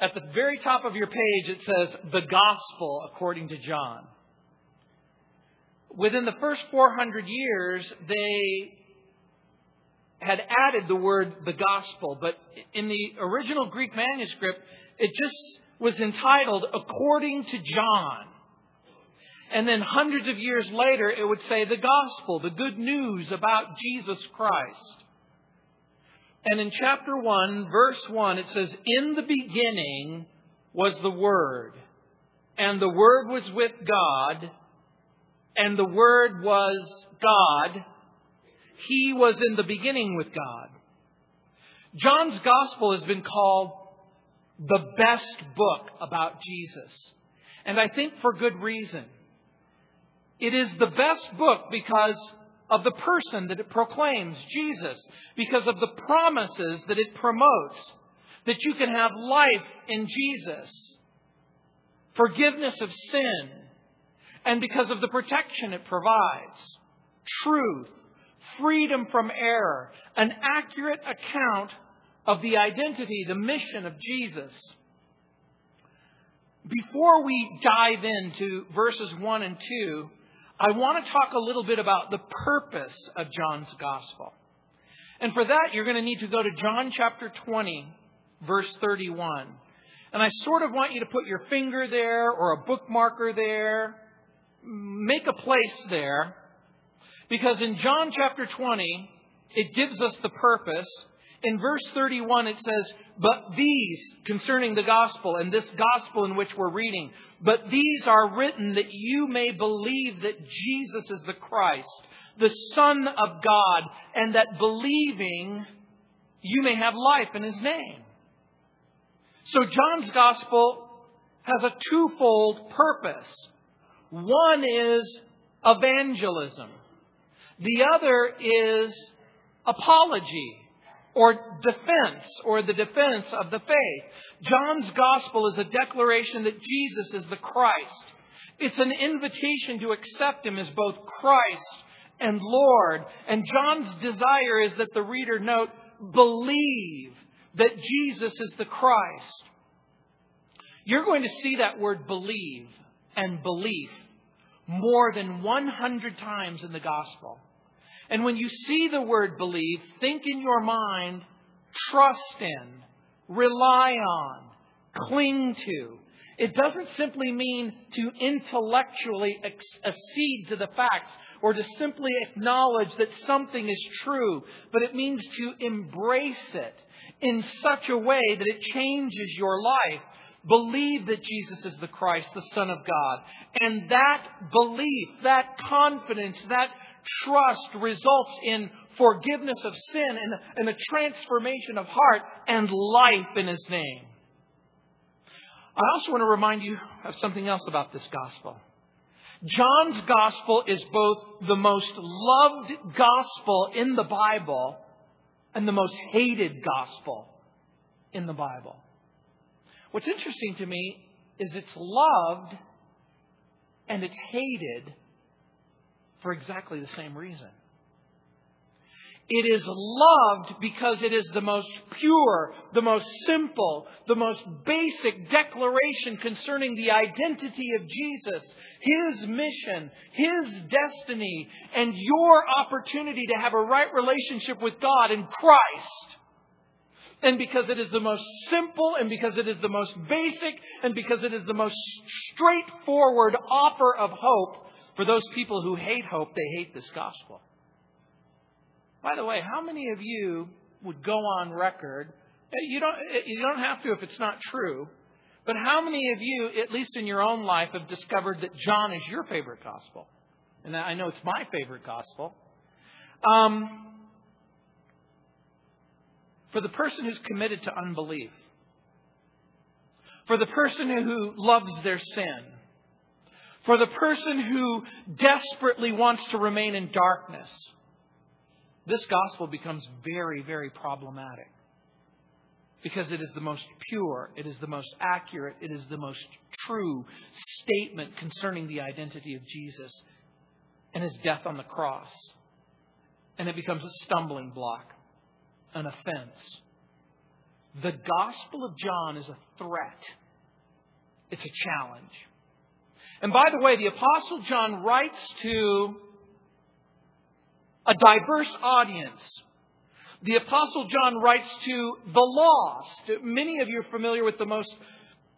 at the very top of your page, it says, the gospel according to John. Within the first 400 years, they had added the word the gospel, but in the original Greek manuscript, it just was entitled according to John. And then hundreds of years later, it would say the gospel, the good news about Jesus Christ. And in chapter 1, verse 1, it says, In the beginning was the Word, and the Word was with God, and the Word was God. He was in the beginning with God. John's Gospel has been called the best book about Jesus. And I think for good reason. It is the best book because of the person that it proclaims, Jesus, because of the promises that it promotes, that you can have life in Jesus, forgiveness of sin, and because of the protection it provides, truth, freedom from error, an accurate account of the identity, the mission of Jesus. Before we dive into verses 1 and 2, I want to talk a little bit about the purpose of John's gospel. And for that, you're going to need to go to John chapter 20, verse 31. And I sort of want you to put your finger there or a bookmarker there, make a place there, because in John chapter 20, it gives us the purpose. In verse 31, it says, But these, concerning the gospel, and this gospel in which we're reading, but these are written that you may believe that Jesus is the Christ, the Son of God, and that believing you may have life in His name. So John's Gospel has a twofold purpose. One is evangelism. The other is apology or defense or the defense of the faith. John's gospel is a declaration that Jesus is the Christ. It's an invitation to accept him as both Christ and Lord. And John's desire is that the reader note, believe that Jesus is the Christ. You're going to see that word believe and belief more than 100 times in the gospel. And when you see the word believe, think in your mind, trust in, rely on, cling to. It doesn't simply mean to intellectually accede to the facts or to simply acknowledge that something is true, but it means to embrace it in such a way that it changes your life. Believe that Jesus is the Christ, the Son of God. And that belief, that confidence, that trust results in forgiveness of sin and, and a transformation of heart and life in His name. I also want to remind you of something else about this gospel. John's gospel is both the most loved gospel in the Bible and the most hated gospel in the Bible. What's interesting to me is it's loved and it's hated for exactly the same reason. It is loved because it is the most pure, the most simple, the most basic declaration concerning the identity of Jesus, His mission, His destiny, and your opportunity to have a right relationship with God in Christ. And because it is the most simple, and because it is the most basic, and because it is the most straightforward offer of hope, for those people who hate hope, they hate this gospel. By the way, how many of you would go on record? You don't, you don't have to if it's not true. But how many of you, at least in your own life, have discovered that John is your favorite gospel? And I know it's my favorite gospel. Um, for the person who's committed to unbelief, for the person who loves their sin, for the person who desperately wants to remain in darkness, this gospel becomes very, very problematic. Because it is the most pure, it is the most accurate, it is the most true statement concerning the identity of Jesus and his death on the cross. And it becomes a stumbling block, an offense. The Gospel of John is a threat. It's a challenge. And by the way, the Apostle John writes to a diverse audience. The Apostle John writes to the lost. Many of you are familiar with the most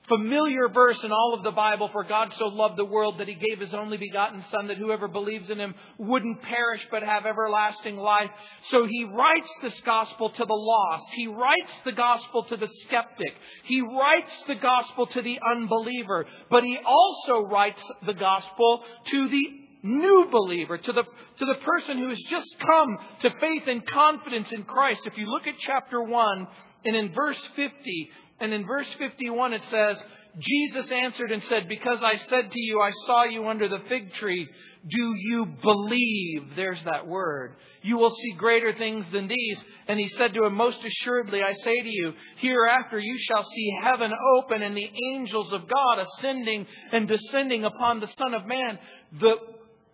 familiar verse in all of the Bible for God so loved the world that he gave his only begotten Son that whoever believes in him wouldn't perish but have everlasting life. So he writes this gospel to the lost. He writes the gospel to the skeptic. He writes the gospel to the unbeliever. But he also writes the gospel to the new believer, to the, to the person who has just come to faith and confidence in Christ. If you look at chapter 1, and in verse 50, and in verse 51 it says, Jesus answered and said, Because I said to you, I saw you under the fig tree, do you believe? There's that word. You will see greater things than these. And he said to him, Most assuredly, I say to you, hereafter you shall see heaven open and the angels of God ascending and descending upon the Son of Man. The,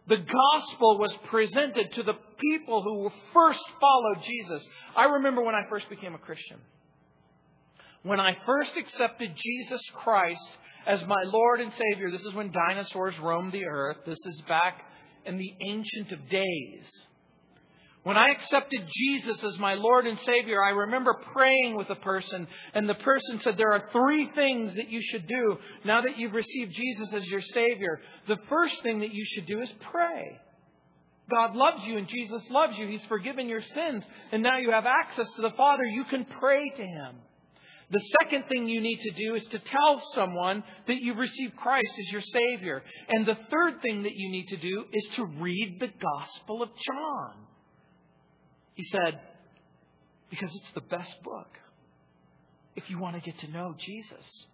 the gospel was presented to the people who first followed Jesus. I remember when I first became a Christian. When I first accepted Jesus Christ as my Lord and Savior, this is when dinosaurs roamed the earth. This is back in the Ancient of Days. When I accepted Jesus as my Lord and Savior, I remember praying with a person, and the person said, There are three things that you should do now that you've received Jesus as your Savior. The first thing that you should do is pray. God loves you and Jesus loves you. He's forgiven your sins, and now you have access to the Father. You can pray to Him. The second thing you need to do is to tell someone that you've received Christ as your Savior. And the third thing that you need to do is to read the Gospel of John. He said, because it's the best book if you want to get to know Jesus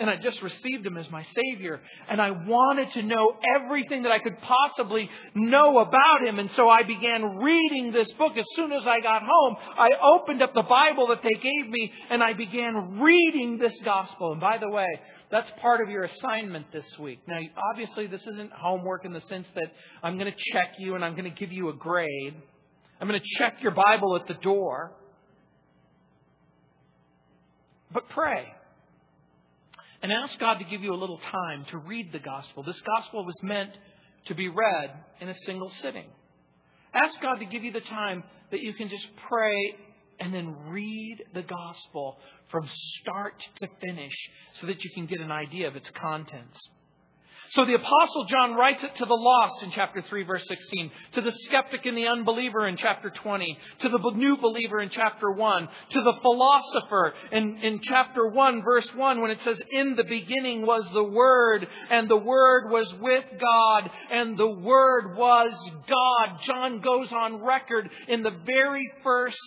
and I just received him as my Savior. And I wanted to know everything that I could possibly know about him. And so I began reading this book. As soon as I got home, I opened up the Bible that they gave me and I began reading this gospel. And by the way, that's part of your assignment this week. Now, obviously, this isn't homework in the sense that I'm going to check you and I'm going to give you a grade. I'm going to check your Bible at the door. But pray and ask God to give you a little time to read the gospel. This gospel was meant to be read in a single sitting. Ask God to give you the time that you can just pray and then read the gospel from start to finish so that you can get an idea of its contents. So the apostle John writes it to the lost in chapter 3 verse 16, to the skeptic and the unbeliever in chapter 20, to the new believer in chapter 1, to the philosopher in, in chapter 1 verse 1 when it says, in the beginning was the Word, and the Word was with God, and the Word was God. John goes on record in the very first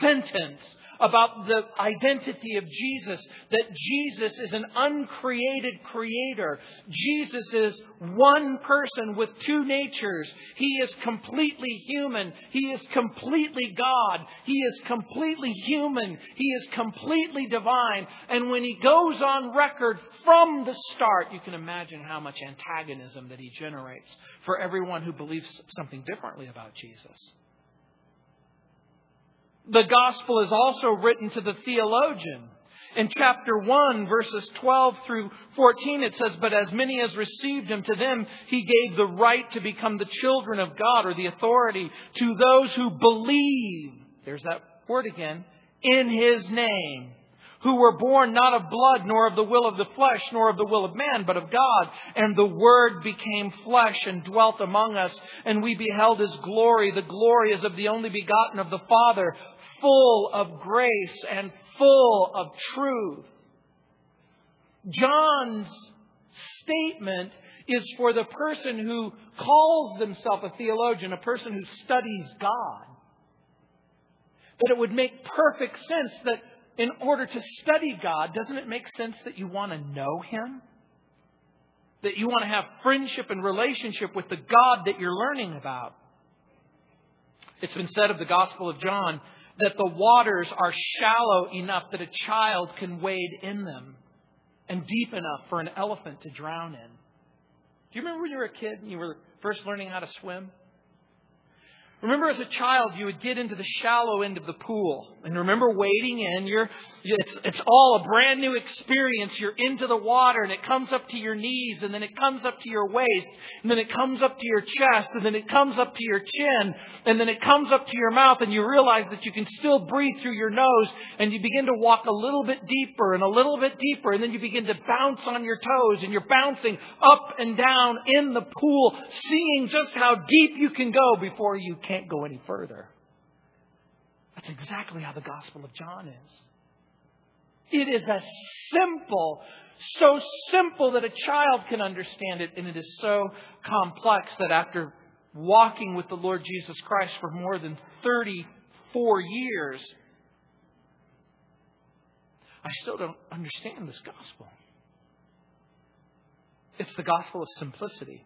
sentence about the identity of Jesus, that Jesus is an uncreated creator. Jesus is one person with two natures. He is completely human. He is completely God. He is completely human. He is completely divine. And when he goes on record from the start, you can imagine how much antagonism that he generates for everyone who believes something differently about Jesus. The gospel is also written to the theologian. In chapter 1, verses 12 through 14, it says, But as many as received him, to them he gave the right to become the children of God, or the authority, to those who believe, there's that word again, in his name who were born not of blood, nor of the will of the flesh, nor of the will of man, but of God. And the Word became flesh and dwelt among us, and we beheld His glory. The glory is of the only begotten of the Father, full of grace and full of truth. John's statement is for the person who calls themselves a theologian, a person who studies God. That it would make perfect sense that in order to study God, doesn't it make sense that you want to know Him? That you want to have friendship and relationship with the God that you're learning about? It's been said of the Gospel of John that the waters are shallow enough that a child can wade in them and deep enough for an elephant to drown in. Do you remember when you were a kid and you were first learning how to swim? Remember as a child, you would get into the shallow end of the pool. And remember wading in. You're, it's, it's all a brand new experience. You're into the water and it comes up to your knees and then it comes up to your waist and then it comes up to your chest and then it comes up to your chin and then it comes up to your mouth and you realize that you can still breathe through your nose and you begin to walk a little bit deeper and a little bit deeper and then you begin to bounce on your toes and you're bouncing up and down in the pool, seeing just how deep you can go before you can't go any further. That's exactly how the Gospel of John is. It is as simple, so simple that a child can understand it, and it is so complex that after walking with the Lord Jesus Christ for more than 34 years, I still don't understand this gospel. It's the gospel of simplicity.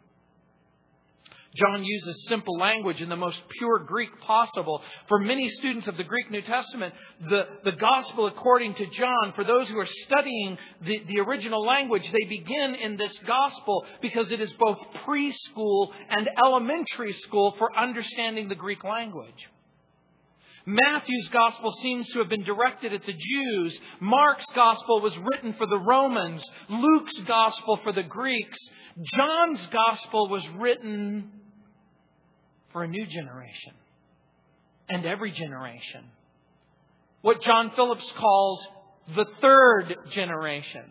John uses simple language in the most pure Greek possible. For many students of the Greek New Testament, the, the gospel according to John, for those who are studying the, the original language, they begin in this gospel because it is both preschool and elementary school for understanding the Greek language. Matthew's gospel seems to have been directed at the Jews. Mark's gospel was written for the Romans. Luke's gospel for the Greeks. John's gospel was written for a new generation and every generation. What John Phillips calls the third generation.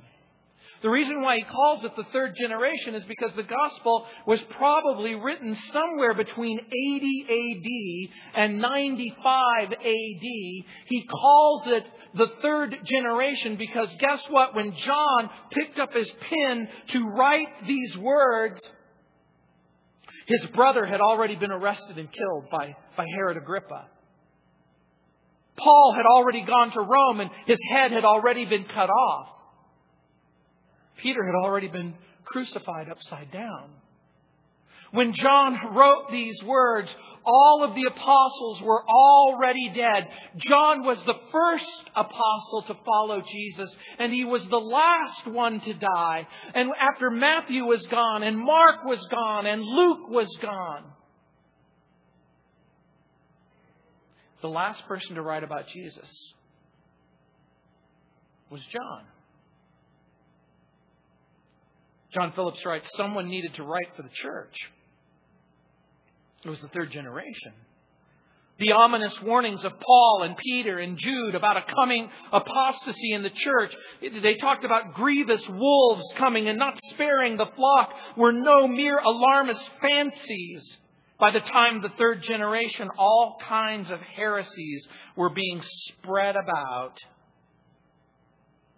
The reason why he calls it the third generation is because the gospel was probably written somewhere between 80 AD and 95 AD. He calls it the third generation because guess what? When John picked up his pen to write these words, his brother had already been arrested and killed by, by Herod Agrippa. Paul had already gone to Rome and his head had already been cut off. Peter had already been crucified upside down. When John wrote these words, all of the apostles were already dead. John was the first apostle to follow Jesus, and he was the last one to die. And after Matthew was gone, and Mark was gone, and Luke was gone, the last person to write about Jesus was John. John Phillips writes, someone needed to write for the church. It was the third generation. The ominous warnings of Paul and Peter and Jude about a coming apostasy in the church. They talked about grievous wolves coming and not sparing the flock were no mere alarmist fancies. By the time of the third generation, all kinds of heresies were being spread about.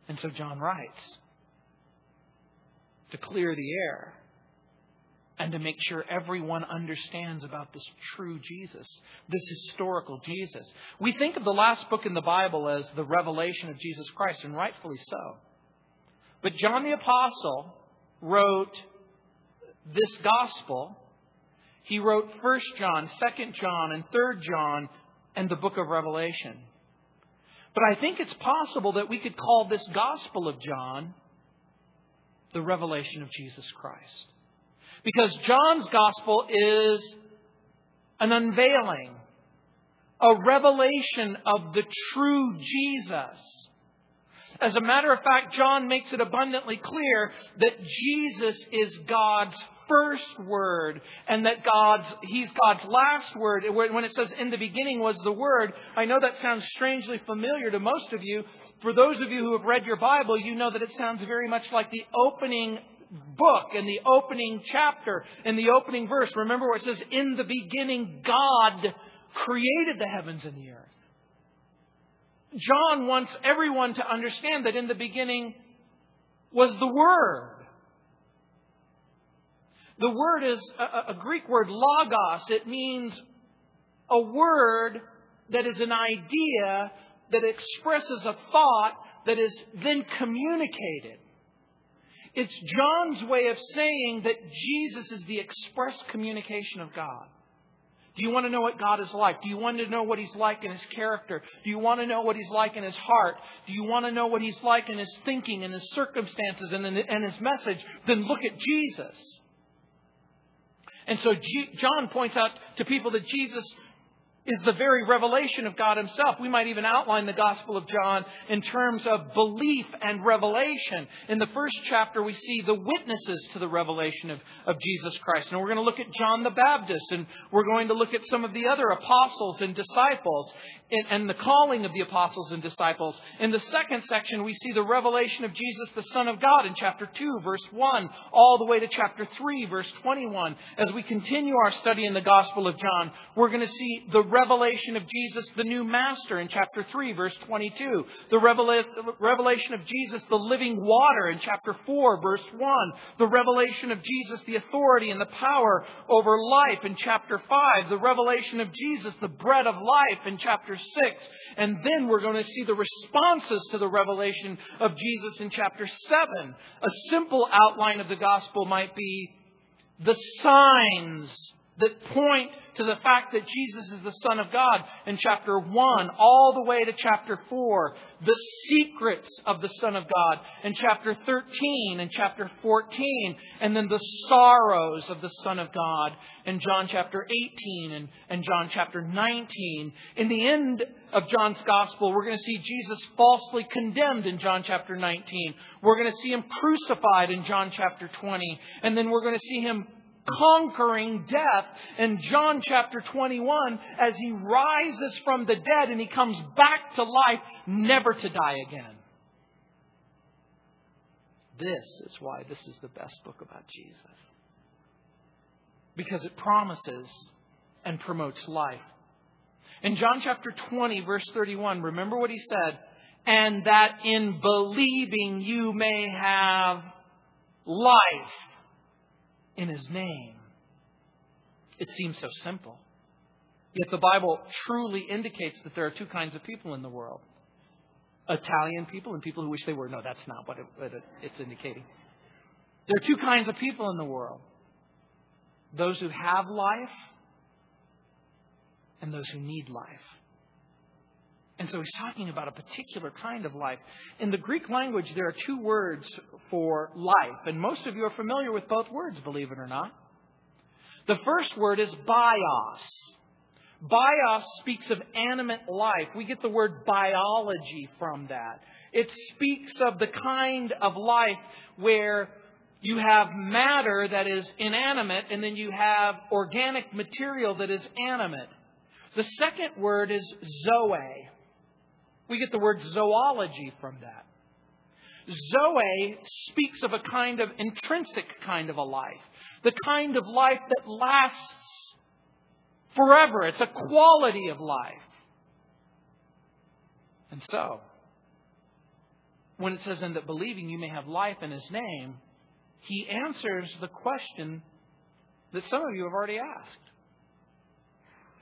And so John writes to clear the air and to make sure everyone understands about this true Jesus, this historical Jesus. We think of the last book in the Bible as the revelation of Jesus Christ, and rightfully so. But John the Apostle wrote this gospel. He wrote 1 John, 2 John, and 3 John, and the book of Revelation. But I think it's possible that we could call this gospel of John the revelation of Jesus Christ. Because John's gospel is an unveiling, a revelation of the true Jesus. As a matter of fact, John makes it abundantly clear that Jesus is God's first word and that God's, He's God's last word. When it says in the beginning was the word, I know that sounds strangely familiar to most of you. For those of you who have read your Bible, you know that it sounds very much like the opening book and the opening chapter and the opening verse. Remember where it says, In the beginning, God created the heavens and the earth. John wants everyone to understand that in the beginning was the Word. The word is a, a Greek word, logos. It means a word that is an idea that expresses a thought that is then communicated. It's John's way of saying that Jesus is the express communication of God. Do you want to know what God is like? Do you want to know what He's like in His character? Do you want to know what He's like in His heart? Do you want to know what He's like in His thinking and His circumstances and, in, His message? Then look at Jesus. And so G- John points out to people that Jesus is the very revelation of God Himself. We might even outline the Gospel of John in terms of belief and revelation. In the first chapter, we see the witnesses to the revelation of, of Jesus Christ. And we're going to look at John the Baptist, and we're going to look at some of the other apostles and disciples, and, and the calling of the apostles and disciples. In the second section, we see the revelation of Jesus, the Son of God, in chapter 2, verse 1, all the way to chapter 3, verse 21. As we continue our study in the Gospel of John, we're going to see the revelation of Jesus, the new master, in chapter 3, verse 22. The revela- revelation of Jesus, the living water, in chapter 4, verse 1. The revelation of Jesus, the authority and the power over life, in chapter 5. The revelation of Jesus, the bread of life, in chapter 6. And then we're going to see the responses to the revelation of Jesus in chapter 7. A simple outline of the gospel might be the signs that point to the fact that Jesus is the Son of God in chapter 1 all the way to chapter 4. The secrets of the Son of God in chapter 13 and chapter 14. And then the sorrows of the Son of God in John chapter 18 and, and John chapter 19. In the end of John's Gospel, we're going to see Jesus falsely condemned in John chapter 19. We're going to see him crucified in John chapter 20. And then we're going to see him conquering death in John chapter 21 as he rises from the dead and he comes back to life, never to die again. This is why this is the best book about Jesus. Because it promises and promotes life. In John chapter 20, verse 31, remember what he said? And that in believing you may have life in his name. It seems so simple. Yet the Bible truly indicates that there are two kinds of people in the world Italian people and people who wish they were. No, that's not what, it, what it, it's indicating. There are two kinds of people in the world those who have life and those who need life. And so he's talking about a particular kind of life. In the Greek language, there are two words for life, and most of you are familiar with both words, believe it or not. The first word is bios. Bios speaks of animate life. We get the word biology from that. It speaks of the kind of life where you have matter that is inanimate and then you have organic material that is animate. The second word is zoe. We get the word zoology from that. Zoe speaks of a kind of intrinsic kind of a life, the kind of life that lasts forever. It's a quality of life. And so, when it says, in that believing you may have life in His name, He answers the question that some of you have already asked.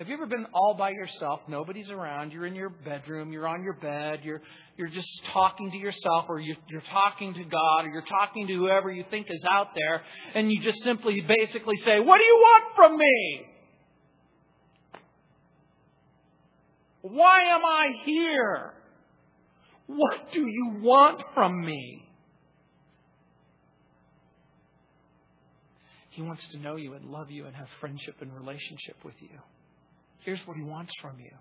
Have you ever been all by yourself? Nobody's around. You're in your bedroom. You're on your bed. You're, you're just talking to yourself, or you're, you're talking to God, or you're talking to whoever you think is out there, and you just simply basically say, What do you want from me? Why am I here? What do you want from me? He wants to know you and love you and have friendship and relationship with you. Here's what He wants from you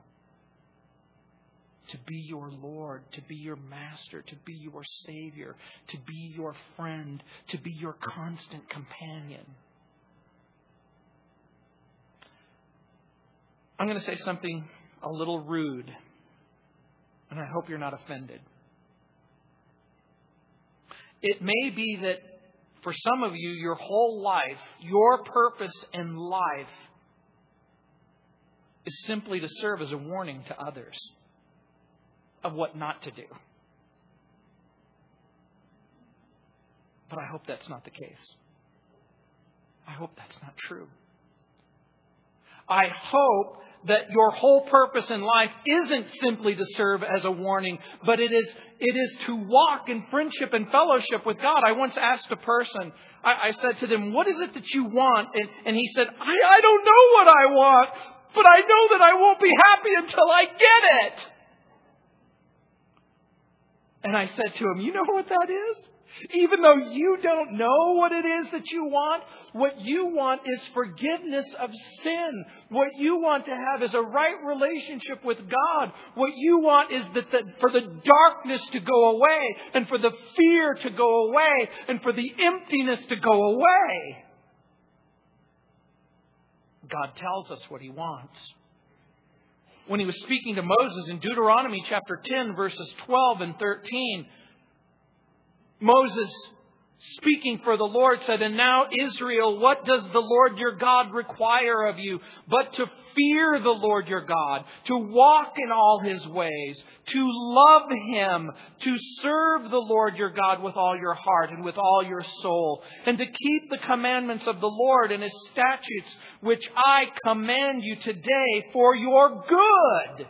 to be your Lord, to be your master, to be your Savior, to be your friend, to be your constant companion. I'm going to say something a little rude, and I hope you're not offended. It may be that for some of you, your whole life, your purpose in life is simply to serve as a warning to others of what not to do. But I hope that's not the case. I hope that's not true. I hope that your whole purpose in life isn't simply to serve as a warning, but it is, it is to walk in friendship and fellowship with God. I once asked a person, I, I said to them, What is it that you want? And, and he said, I, I don't know what I want, but I know that I won't be happy until I get it. And I said to him, You know what that is? Even though you don't know what it is that you want, what you want is forgiveness of sin. What you want to have is a right relationship with God. What you want is that the, for the darkness to go away and for the fear to go away and for the emptiness to go away. God tells us what He wants. When He was speaking to Moses in Deuteronomy chapter 10, verses 12 and 13, Moses, speaking for the Lord, said, And now, Israel, what does the Lord your God require of you? But to fear the Lord your God, to walk in all his ways, to love him, to serve the Lord your God with all your heart and with all your soul, and to keep the commandments of the Lord and his statutes, which I command you today for your good.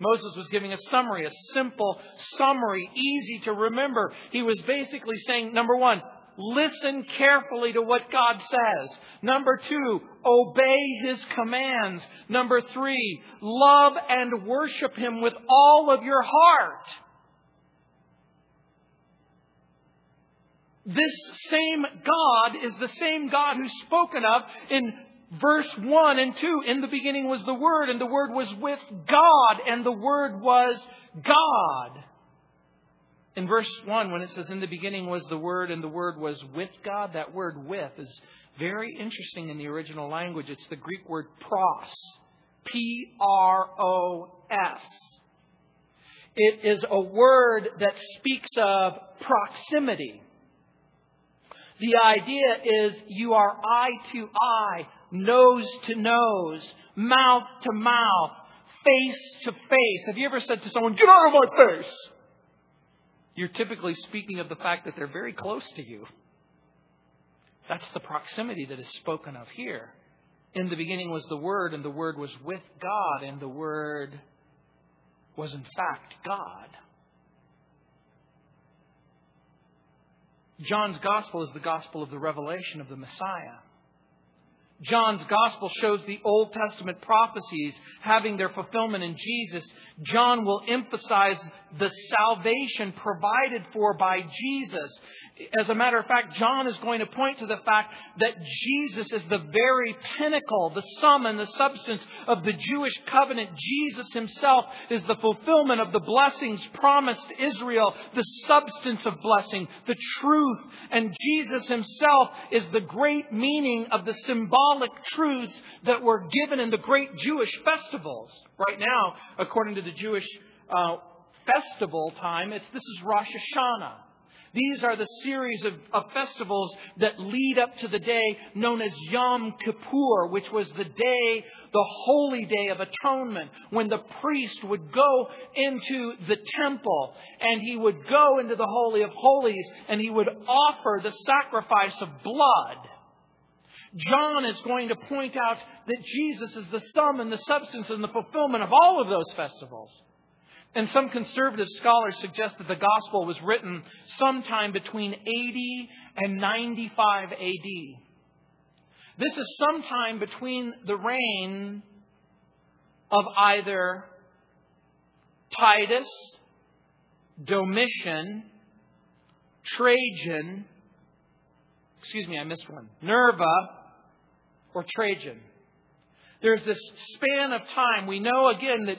Moses was giving a summary, a simple summary, easy to remember. He was basically saying, number one, listen carefully to what God says. Number two, obey His commands. Number three, love and worship Him with all of your heart. This same God is the same God who's spoken of in verse 1 and 2, in the beginning was the Word, and the Word was with God, and the Word was God. In verse 1, when it says, In the beginning was the Word, and the Word was with God, that word with is very interesting in the original language. It's the Greek word pros. P R O S. It is a word that speaks of proximity. The idea is you are eye to eye, nose to nose, mouth to mouth, face to face. Have you ever said to someone, Get out of my face? You're typically speaking of the fact that they're very close to you. That's the proximity that is spoken of here. In the beginning was the Word, and the Word was with God, and the Word was in fact God. John's Gospel is the Gospel of the revelation of the Messiah. John's gospel shows the Old Testament prophecies having their fulfillment in Jesus. John will emphasize the salvation provided for by Jesus as a matter of fact, John is going to point to the fact that Jesus is the very pinnacle, the sum and the substance of the Jewish covenant. Jesus himself is the fulfillment of the blessings promised Israel, the substance of blessing, the truth. And Jesus himself is the great meaning of the symbolic truths that were given in the great Jewish festivals. Right now, according to the Jewish uh, festival time, it's, this is Rosh Hashanah. These are the series of, of, festivals that lead up to the day known as Yom Kippur, which was the day, the holy day of atonement, when the priest would go into the temple and he would go into the Holy of Holies and he would offer the sacrifice of blood. John is going to point out that Jesus is the sum and the substance and the fulfillment of all of those festivals. And some conservative scholars suggest that the gospel was written sometime between 80 and 95 AD. This is sometime between the reign of either Titus, Domitian, Trajan, excuse me, I missed one, Nerva, or Trajan. There's this span of time. We know again that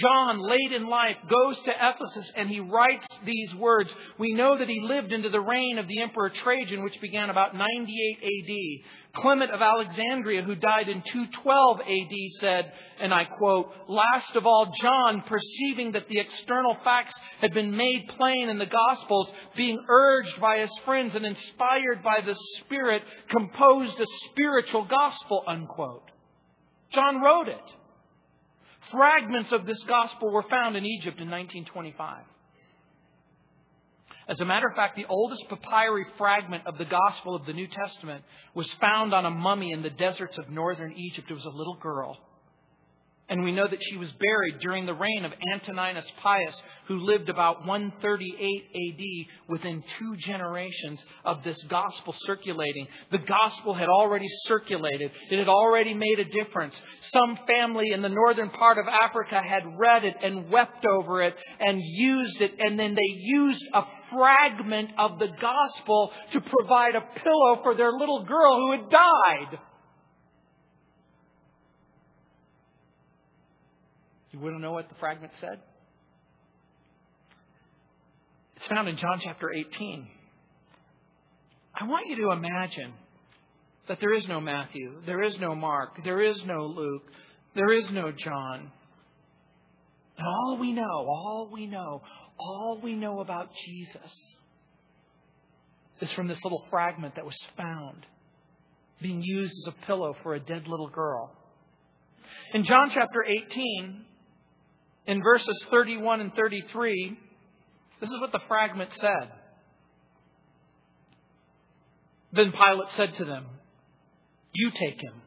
John, late in life, goes to Ephesus and he writes these words. We know that he lived into the reign of the Emperor Trajan, which began about 98 AD. Clement of Alexandria, who died in 212 AD, said, and I quote, Last of all, John, perceiving that the external facts had been made plain in the Gospels, being urged by his friends and inspired by the Spirit, composed a spiritual gospel, unquote. John wrote it. Fragments of this gospel were found in Egypt in 1925. As a matter of fact, the oldest papyri fragment of the Gospel of the New Testament was found on a mummy in the deserts of northern Egypt. It was a little girl. And we know that she was buried during the reign of Antoninus Pius, who lived about 138 AD, within two generations of this gospel circulating. The gospel had already circulated. It had already made a difference. Some family in the northern part of Africa had read it and wept over it and used it, and then they used a fragment of the gospel to provide a pillow for their little girl who had died. You want to know what the fragment said? It's found in John chapter 18. I want you to imagine that there is no Matthew, there is no Mark, there is no Luke, there is no John. And all we know, all we know, all we know about Jesus is from this little fragment that was found being used as a pillow for a dead little girl. In John chapter 18, in verses 31 and 33, this is what the fragment said. Then Pilate said to them, You take him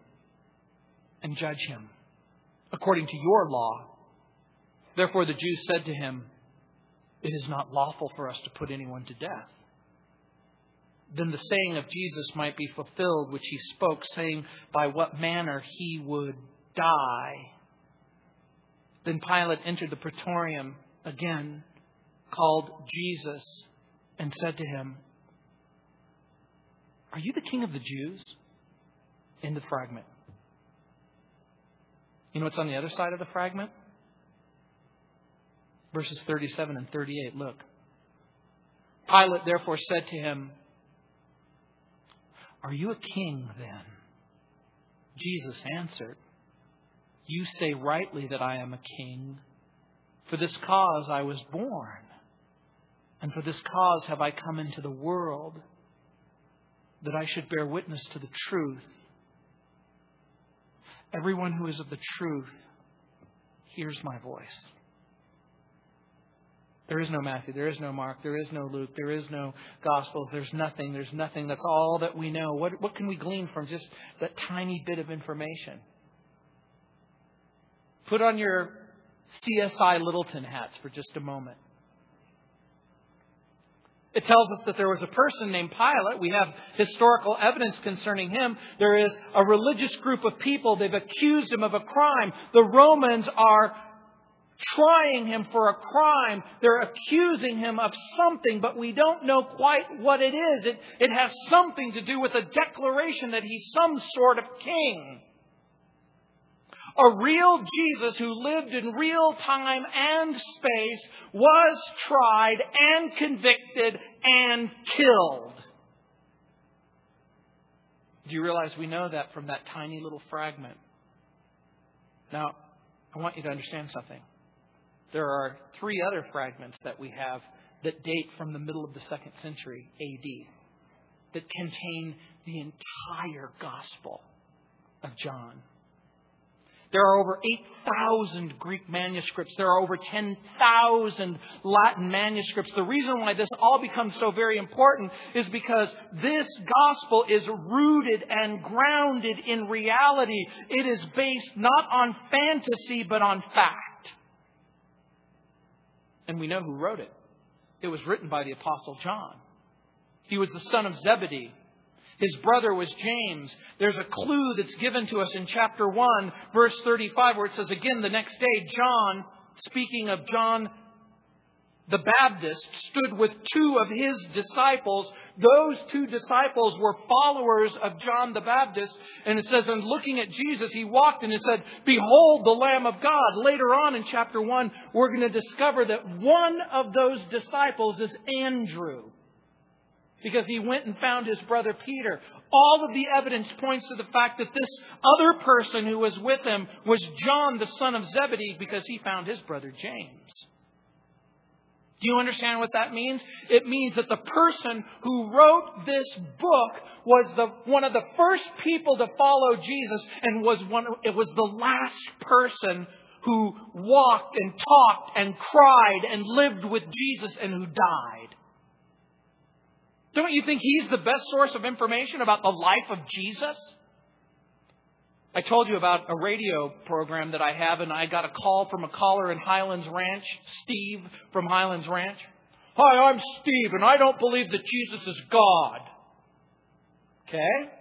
and judge him according to your law. Therefore the Jews said to him, It is not lawful for us to put anyone to death. Then the saying of Jesus might be fulfilled, which he spoke, saying, By what manner he would die. Then Pilate entered the praetorium again, called Jesus, and said to him, Are you the king of the Jews? In the fragment. You know what's on the other side of the fragment? Verses 37 and 38. Look. Pilate therefore said to him, Are you a king then? Jesus answered, you say rightly that I am a king. For this cause I was born, and for this cause have I come into the world, that I should bear witness to the truth. Everyone who is of the truth hears my voice. There is no Matthew. There is no Mark. There is no Luke. There is no gospel. There's nothing. There's nothing. That's all that we know. What, what can we glean from just that tiny bit of information? Put on your CSI Littleton hats for just a moment. It tells us that there was a person named Pilate. We have historical evidence concerning him. There is a religious group of people. They've accused him of a crime. The Romans are trying him for a crime. They're accusing him of something, but we don't know quite what it is. It, it has something to do with a declaration that he's some sort of king. A real Jesus who lived in real time and space was tried and convicted and killed. Do you realize we know that from that tiny little fragment? Now, I want you to understand something. There are three other fragments that we have that date from the middle of the second century AD that contain the entire Gospel of John. There are over 8,000 Greek manuscripts. There are over 10,000 Latin manuscripts. The reason why this all becomes so very important is because this gospel is rooted and grounded in reality. It is based not on fantasy, but on fact. And we know who wrote it. It was written by the Apostle John. He was the son of Zebedee. His brother was James. There's a clue that's given to us in chapter 1, verse 35, where it says, Again, the next day, John, speaking of John the Baptist, stood with two of his disciples. Those two disciples were followers of John the Baptist. And it says, and looking at Jesus, he walked and he said, Behold the Lamb of God. Later on in chapter 1, we're going to discover that one of those disciples is Andrew because he went and found his brother Peter. All of the evidence points to the fact that this other person who was with him was John, the son of Zebedee, because he found his brother James. Do you understand what that means? It means that the person who wrote this book was the, one of the first people to follow Jesus and was one, it was the last person who walked and talked and cried and lived with Jesus and who died. Don't you think he's the best source of information about the life of Jesus? I told you about a radio program that I have, and I got a call from a caller in Highlands Ranch, Steve from Highlands Ranch. Hi, I'm Steve, and I don't believe that Jesus is God. Okay?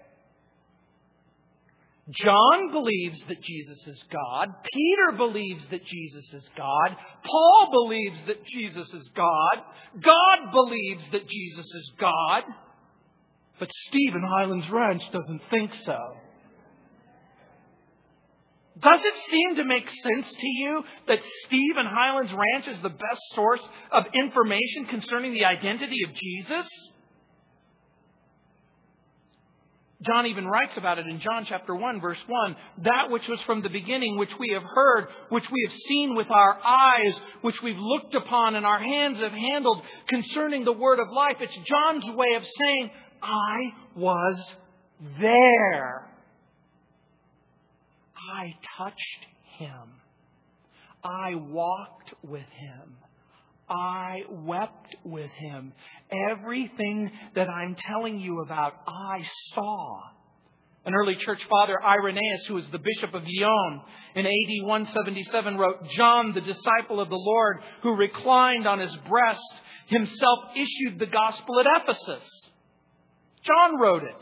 John believes that Jesus is God. Peter believes that Jesus is God. Paul believes that Jesus is God. God believes that Jesus is God. But Stephen Highlands Ranch doesn't think so. Does it seem to make sense to you that Stephen Highlands Ranch is the best source of information concerning the identity of Jesus? John even writes about it in John chapter 1 verse 1. That which was from the beginning, which we have heard, which we have seen with our eyes, which we've looked upon and our hands have handled concerning the word of life. It's John's way of saying, I was there. I touched him. I walked with him. I wept with him. Everything that I'm telling you about, I saw. An early church father, Irenaeus, who was the bishop of Lyon in AD 177, wrote, John, the disciple of the Lord, who reclined on his breast, himself issued the gospel at Ephesus. John wrote it.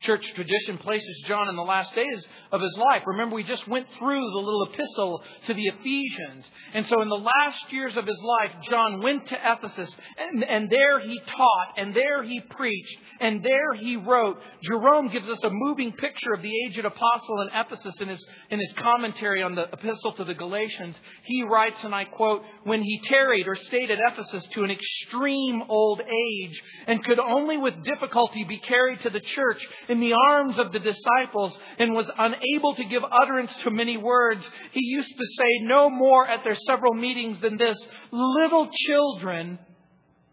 Church tradition places John in the last days of his life. Remember, we just went through the little epistle to the Ephesians. And so in the last years of his life, John went to Ephesus, and, and there he taught, and there he preached, and there he wrote. Jerome gives us a moving picture of the aged apostle in Ephesus in his, in his commentary on the epistle to the Galatians. He writes, and I quote, When he tarried or stayed at Ephesus to an extreme old age, and could only with difficulty be carried to the church in the arms of the disciples, and was unable unable to give utterance to many words, he used to say no more at their several meetings than this Little children,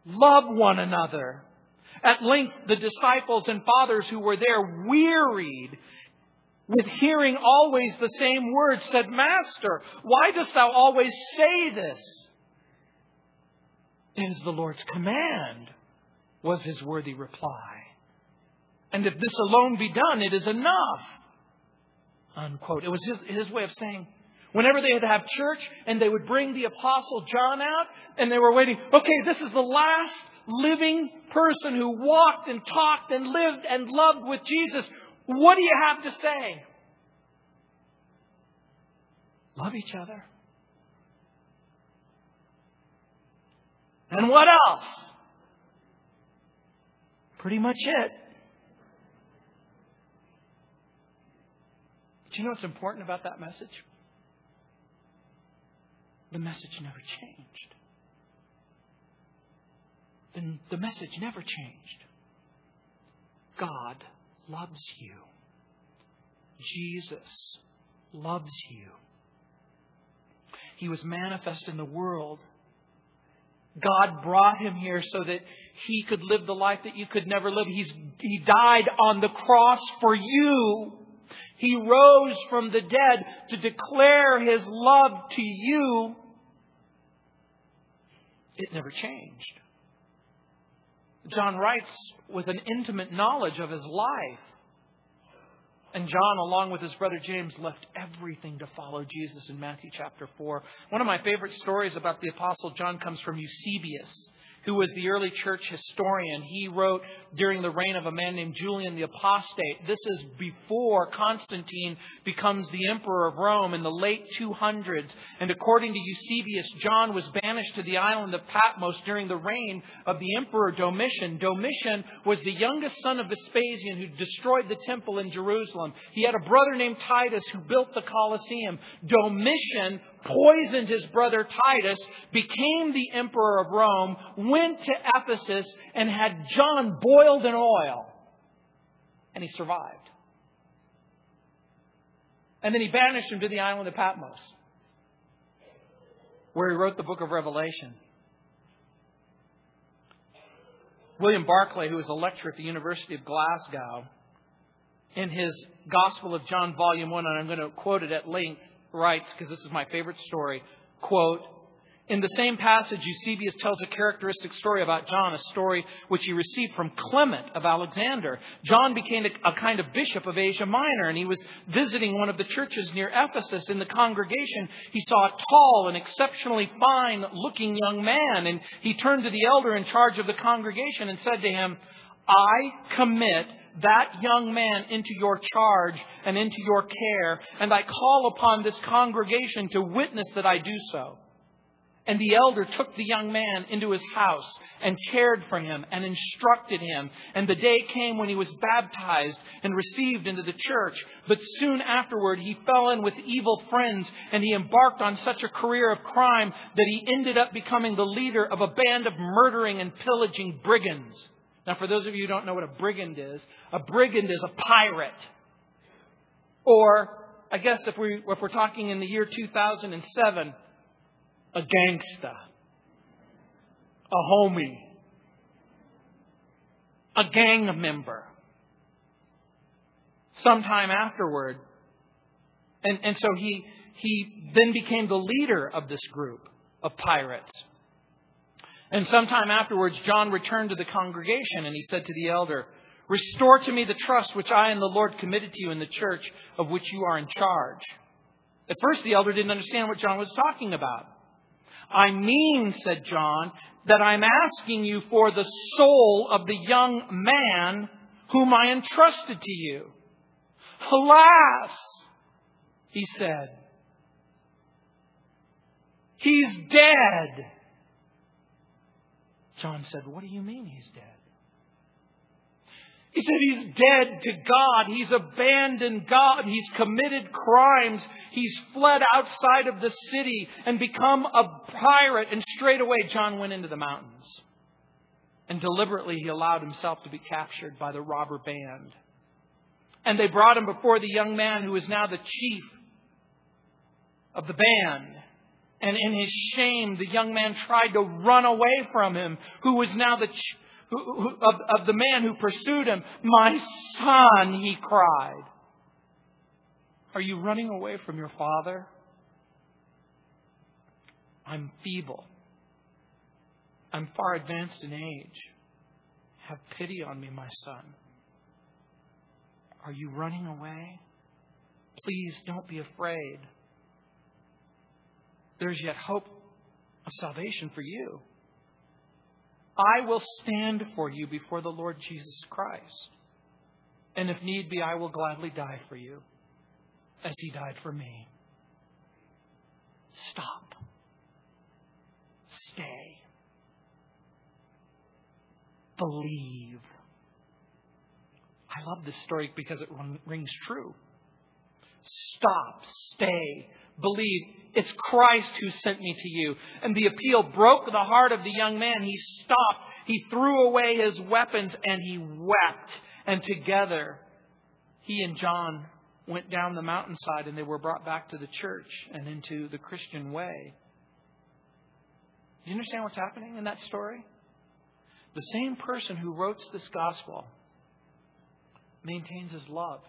love one another. At length, the disciples and fathers who were there, wearied with hearing always the same words, said, Master, why dost thou always say this? It is the Lord's command, was his worthy reply. And if this alone be done, it is enough. Unquote. It was his, his way of saying, whenever they had to have church and they would bring the apostle John out and they were waiting, okay, this is the last living person who walked and talked and lived and loved with Jesus. What do you have to say? Love each other. And what else? Pretty much it. Do you know what's important about that message? The message never changed. The, the message never changed. God loves you. Jesus loves you. He was manifest in the world. God brought him here so that he could live the life that you could never live. He's, he died on the cross for you. He rose from the dead to declare His love to you. It never changed. John writes with an intimate knowledge of his life. And John, along with his brother James, left everything to follow Jesus in Matthew chapter 4. One of my favorite stories about the Apostle John comes from Eusebius who was the early church historian. He wrote during the reign of a man named Julian the Apostate. This is before Constantine becomes the emperor of Rome in the late 200s. And according to Eusebius, John was banished to the island of Patmos during the reign of the emperor Domitian. Domitian was the youngest son of Vespasian who destroyed the temple in Jerusalem. He had a brother named Titus who built the Colosseum. Domitian poisoned his brother Titus, became the emperor of Rome, went to Ephesus, and had John boiled in oil. And he survived. And then he banished him to the island of Patmos, where he wrote the book of Revelation. William Barclay, who was a lecturer at the University of Glasgow, in his Gospel of John, Volume 1, and I'm going to quote it at length, writes, because this is my favorite story, quote, In the same passage, Eusebius tells a characteristic story about John, a story which he received from Clement of Alexander. John became a, kind of bishop of Asia Minor, and he was visiting one of the churches near Ephesus. In the congregation, he saw a tall and exceptionally fine looking young man, and he turned to the elder in charge of the congregation and said to him, I commit that young man into your charge and into your care, and I call upon this congregation to witness that I do so. And the elder took the young man into his house and cared for him and instructed him. And the day came when he was baptized and received into the church. But soon afterward, he fell in with evil friends and he embarked on such a career of crime that he ended up becoming the leader of a band of murdering and pillaging brigands. Now, for those of you who don't know what a brigand is, a brigand is a pirate. Or, I guess if, we, if we're talking in the year 2007, a gangster, a homie, a gang member. Sometime afterward, and, and so he, he then became the leader of this group of pirates. And sometime afterwards, John returned to the congregation and he said to the elder, Restore to me the trust which I and the Lord committed to you in the church of which you are in charge. At first, the elder didn't understand what John was talking about. I mean, said John, that I'm asking you for the soul of the young man whom I entrusted to you. Alas, he said, he's dead. John said, What do you mean he's dead? He said he's dead to God. He's abandoned God. He's committed crimes. He's fled outside of the city and become a pirate. And straight away, John went into the mountains. And deliberately, he allowed himself to be captured by the robber band. And they brought him before the young man who is now the chief of the band. And in his shame, the young man tried to run away from him, who was now the chief of, of the man who pursued him. My son, he cried. Are you running away from your father? I'm feeble. I'm far advanced in age. Have pity on me, my son. Are you running away? Please don't be afraid. There's yet hope of salvation for you. I will stand for you before the Lord Jesus Christ. And if need be, I will gladly die for you as he died for me. Stop. Stay. Believe. I love this story because it rings true. Stop. Stay believe. It's Christ who sent me to you. And the appeal broke the heart of the young man. He stopped. He threw away his weapons and he wept. And together, he and John went down the mountainside and they were brought back to the church and into the Christian way. Do you understand what's happening in that story? The same person who wrote this gospel maintains his love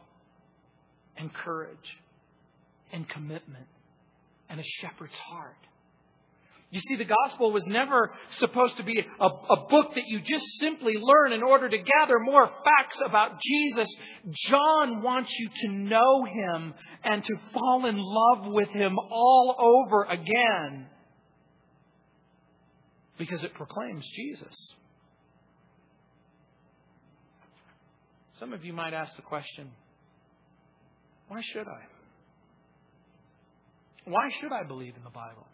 and courage and commitment and a shepherd's heart. You see, the gospel was never supposed to be a, a, book that you just simply learn in order to gather more facts about Jesus. John wants you to know him and to fall in love with him all over again because it proclaims Jesus. Some of you might ask the question why should I? Why should I believe in the Bible?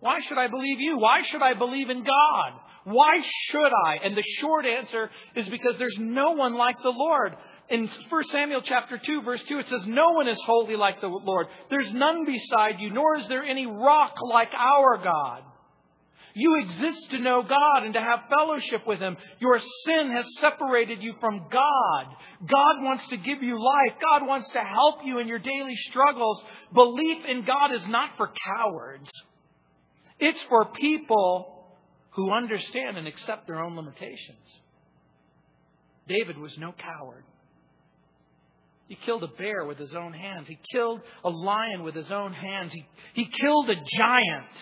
Why should I believe you? Why should I believe in God? Why should I? And the short answer is because there's no one like the Lord. In 1 Samuel chapter 2 verse 2 it says, No one is holy like the Lord. There's none beside you, nor is there any rock like our God. You exist to know God and to have fellowship with Him. Your sin has separated you from God. God wants to give you life. God wants to help you in your daily struggles. Belief in God is not for cowards. It's for people who understand and accept their own limitations. David was no coward. He killed a bear with his own hands. He killed a lion with his own hands. He, he killed a giant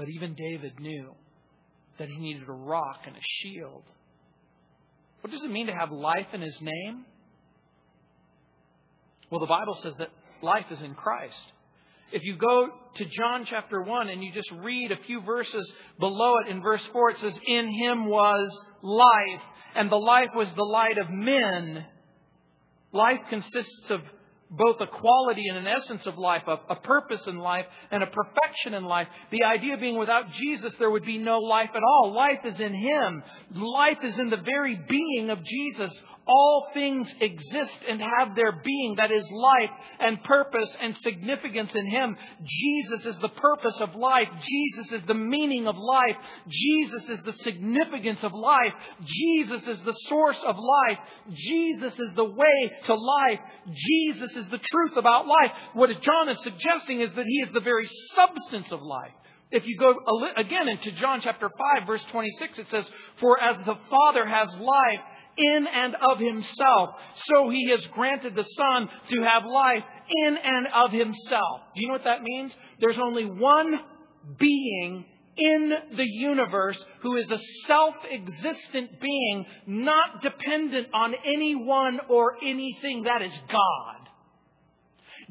But even David knew that he needed a rock and a shield. What does it mean to have life in his name? Well, the Bible says that life is in Christ. If you go to John chapter 1 and you just read a few verses below it in verse 4, it says, In him was life, and the life was the light of men. Life consists of both a quality and an essence of life, a, a, purpose in life, and a perfection in life. The idea being without Jesus, there would be no life at all. Life is in Him. Life is in the very being of Jesus all things exist and have their being, that is life and purpose and significance in Him. Jesus is the purpose of life. Jesus is the meaning of life. Jesus is the significance of life. Jesus is the source of life. Jesus is the way to life. Jesus is the truth about life. What John is suggesting is that He is the very substance of life. If you go again into John chapter 5 verse 26, it says, For as the Father has life in and of himself. So he has granted the Son to have life in and of himself. Do you know what that means? There's only one being in the universe who is a self-existent being, not dependent on anyone or anything. That is God.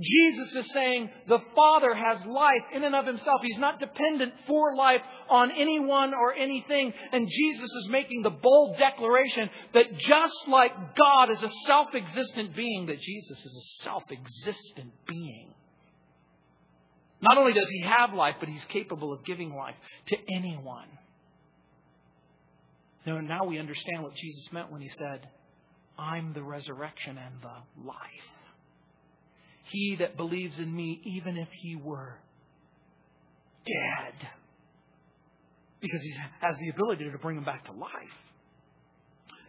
Jesus is saying the Father has life in and of himself. He's not dependent for life on anyone or anything. And Jesus is making the bold declaration that just like God is a self existent being, that Jesus is a self existent being. Not only does he have life, but he's capable of giving life to anyone. Now, now we understand what Jesus meant when he said, I'm the resurrection and the life. He that believes in me, even if he were dead. Because he has the ability to bring him back to life.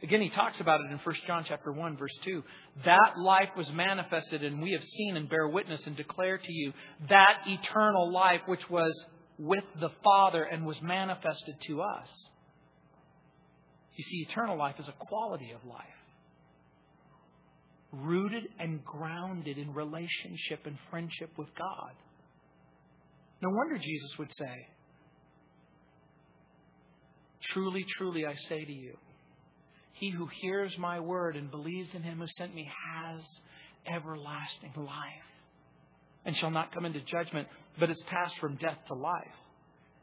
Again, he talks about it in 1 John chapter 1, verse 2. That life was manifested, and we have seen and bear witness and declare to you that eternal life which was with the Father and was manifested to us. You see, eternal life is a quality of life rooted and grounded in relationship and friendship with God. No wonder Jesus would say, Truly, truly, I say to you, he who hears my word and believes in him who sent me has everlasting life and shall not come into judgment, but is passed from death to life.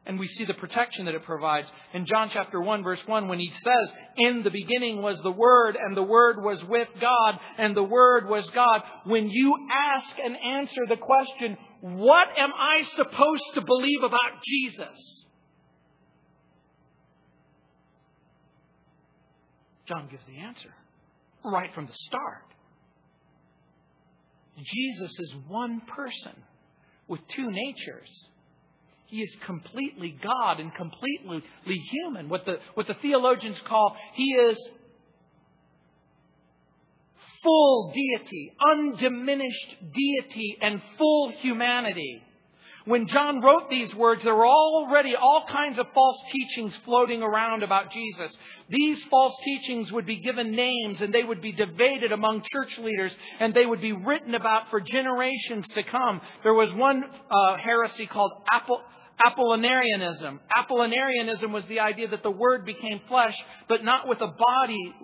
And we see the protection that it provides. In John chapter 1 verse 1, when he says, In the beginning was the Word, and the Word was with God, and the Word was God. When you ask and answer the question, What am I supposed to believe about Jesus? John gives the answer right from the start. Jesus is one person with two natures. He is completely God and completely human. What the, what the theologians call, He is full deity, undiminished deity, and full humanity. When John wrote these words, there were already all kinds of false teachings floating around about Jesus. These false teachings would be given names and they would be debated among church leaders and they would be written about for generations to come. There was one uh, heresy called Apple, Apollinarianism. Apollinarianism was the idea that the Word became flesh, but not with a body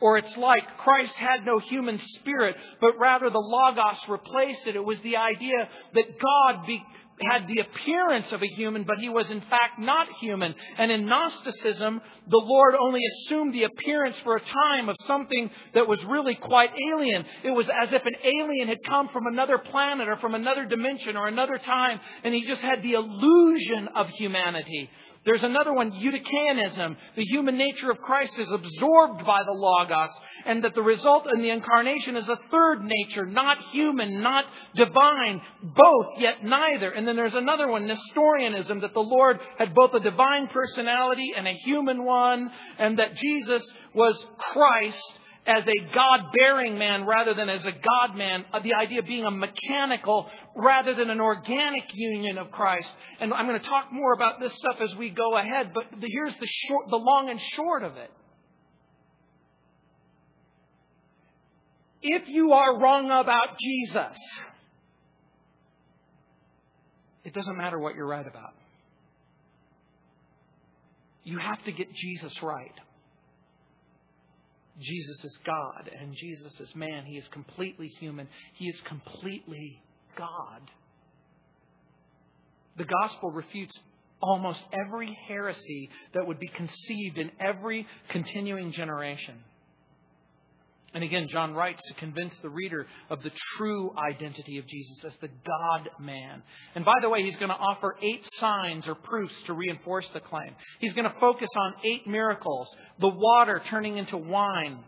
or its like. Christ had no human spirit, but rather the Logos replaced it. It was the idea that God be, had the appearance of a human, but he was in fact not human. And in Gnosticism, the Lord only assumed the appearance for a time of something that was really quite alien. It was as if an alien had come from another planet or from another dimension or another time, and he just had the illusion of humanity. There's another one, Eutychianism. The human nature of Christ is absorbed by the Logos, and that the result in the incarnation is a third nature, not human, not divine, both, yet neither. And then there's another one, Nestorianism, that the Lord had both a divine personality and a human one, and that Jesus was Christ as a God bearing man rather than as a God man, uh, the idea of being a mechanical rather than an organic union of Christ. And I'm going to talk more about this stuff as we go ahead, but here's the short, the long and short of it. If you are wrong about Jesus, it doesn't matter what you're right about. you have to get Jesus right. Jesus is God and Jesus is man. He is completely human. He is completely God. The gospel refutes almost every heresy that would be conceived in every continuing generation. And again, John writes to convince the reader of the true identity of Jesus as the God man. And by the way, he's going to offer eight signs or proofs to reinforce the claim. He's going to focus on eight miracles. The water turning into wine,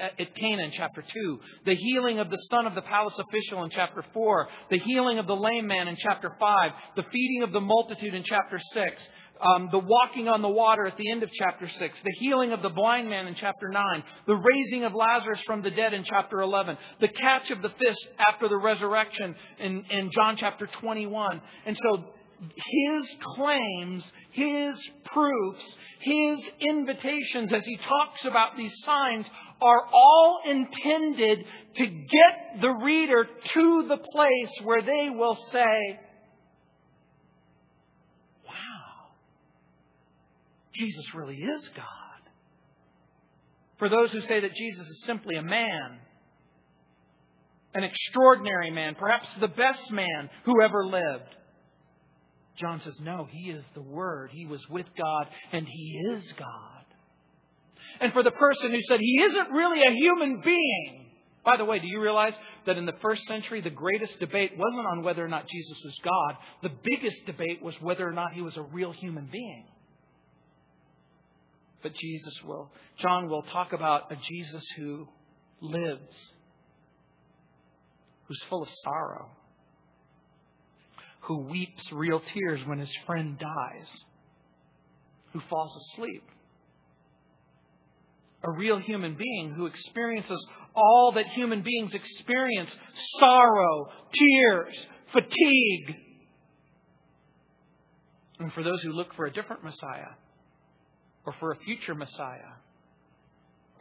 at Cana in chapter 2, the healing of the son of the palace official in chapter 4, the healing of the lame man in chapter 5, the feeding of the multitude in chapter 6, um, the walking on the water at the end of chapter 6, the healing of the blind man in chapter 9, the raising of Lazarus from the dead in chapter 11, the catch of the fish after the resurrection in, in John chapter 21. And so his claims, his proofs, his invitations as he talks about these signs are all intended to get the reader to the place where they will say, Jesus really is God. For those who say that Jesus is simply a man, an extraordinary man, perhaps the best man who ever lived, John says, No, he is the Word. He was with God, and he is God and for the person who said he isn't really a human being. By the way, do you realize that in the first century, the greatest debate wasn't on whether or not Jesus was God? The biggest debate was whether or not he was a real human being. But Jesus will, John will talk about a Jesus who lives, who's full of sorrow, who weeps real tears when his friend dies, who falls asleep a real human being who experiences all that human beings experience sorrow, tears, fatigue. And for those who look for a different Messiah, or for a future Messiah,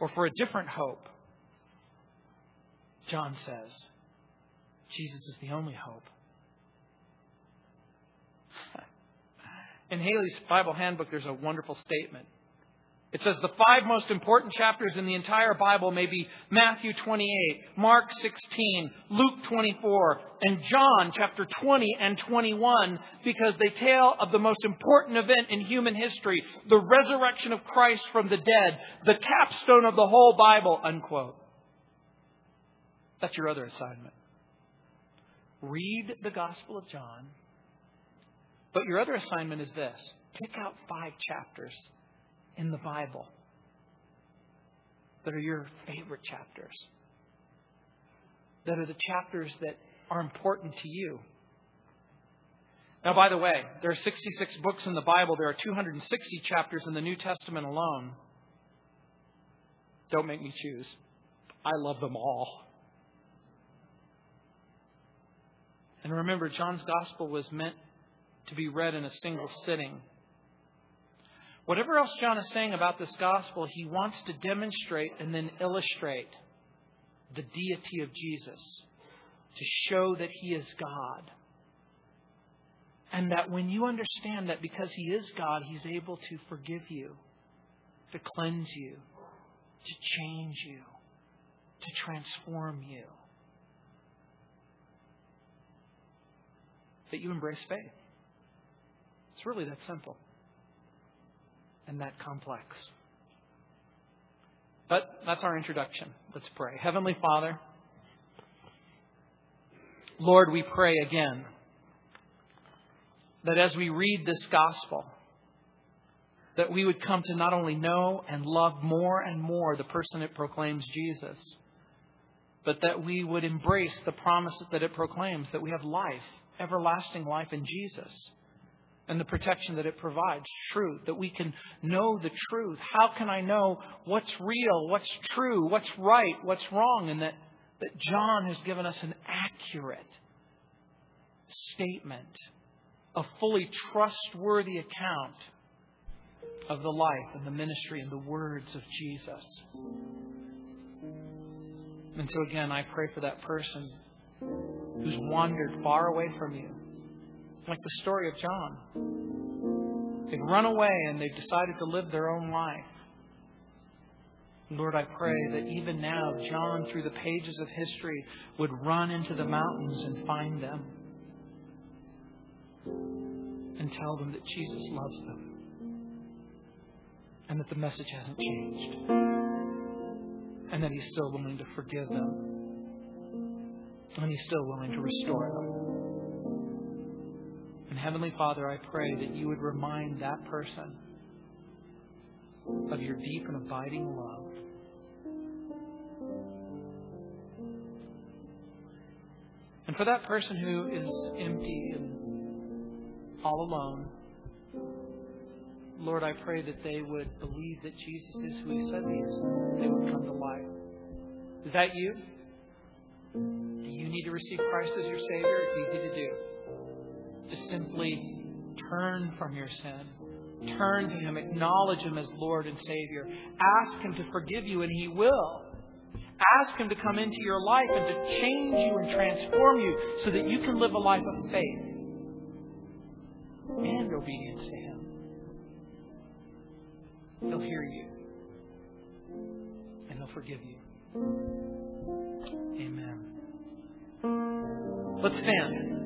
or for a different hope, John says, Jesus is the only hope. In Halley's Bible Handbook, there's a wonderful statement. It says the five most important chapters in the entire Bible may be Matthew 28, Mark 16, Luke 24, and John chapter 20 and 21 because they tell of the most important event in human history, the resurrection of Christ from the dead, the capstone of the whole Bible, unquote. That's your other assignment. Read the Gospel of John. But your other assignment is this pick out five chapters in the Bible that are your favorite chapters, that are the chapters that are important to you. Now, by the way, there are 66 books in the Bible. There are 260 chapters in the New Testament alone. Don't make me choose. I love them all. And remember, John's Gospel was meant to be read in a single sitting. Whatever else John is saying about this gospel, he wants to demonstrate and then illustrate the deity of Jesus to show that he is God. And that when you understand that because he is God, he's able to forgive you, to cleanse you, to change you, to transform you, that you embrace faith. It's really that simple and that complex. But that's our introduction. Let's pray. Heavenly Father, Lord, we pray again that as we read this gospel, that we would come to not only know and love more and more the person it proclaims, Jesus, but that we would embrace the promise that it proclaims that we have life, everlasting life in Jesus and the protection that it provides. Truth, that we can know the truth. How can I know what's real, what's true, what's right, what's wrong? And that, that John has given us an accurate statement, a fully trustworthy account of the life and the ministry and the words of Jesus. And so again, I pray for that person who's wandered far away from you like the story of John. They've run away and they've decided to live their own life. Lord, I pray that even now, John, through the pages of history, would run into the mountains and find them and tell them that Jesus loves them and that the message hasn't changed and that He's still willing to forgive them and He's still willing to restore them. Heavenly Father, I pray that you would remind that person of your deep and abiding love. And for that person who is empty and all alone, Lord, I pray that they would believe that Jesus is who He said He is. They would come to life. Is that you? Do you need to receive Christ as your Savior? It's easy to do. Just simply turn from your sin. Turn to Him. Acknowledge Him as Lord and Savior. Ask Him to forgive you, and He will. Ask Him to come into your life and to change you and transform you so that you can live a life of faith and obedience to Him. He'll hear you. And He'll forgive you. Amen. Let's stand.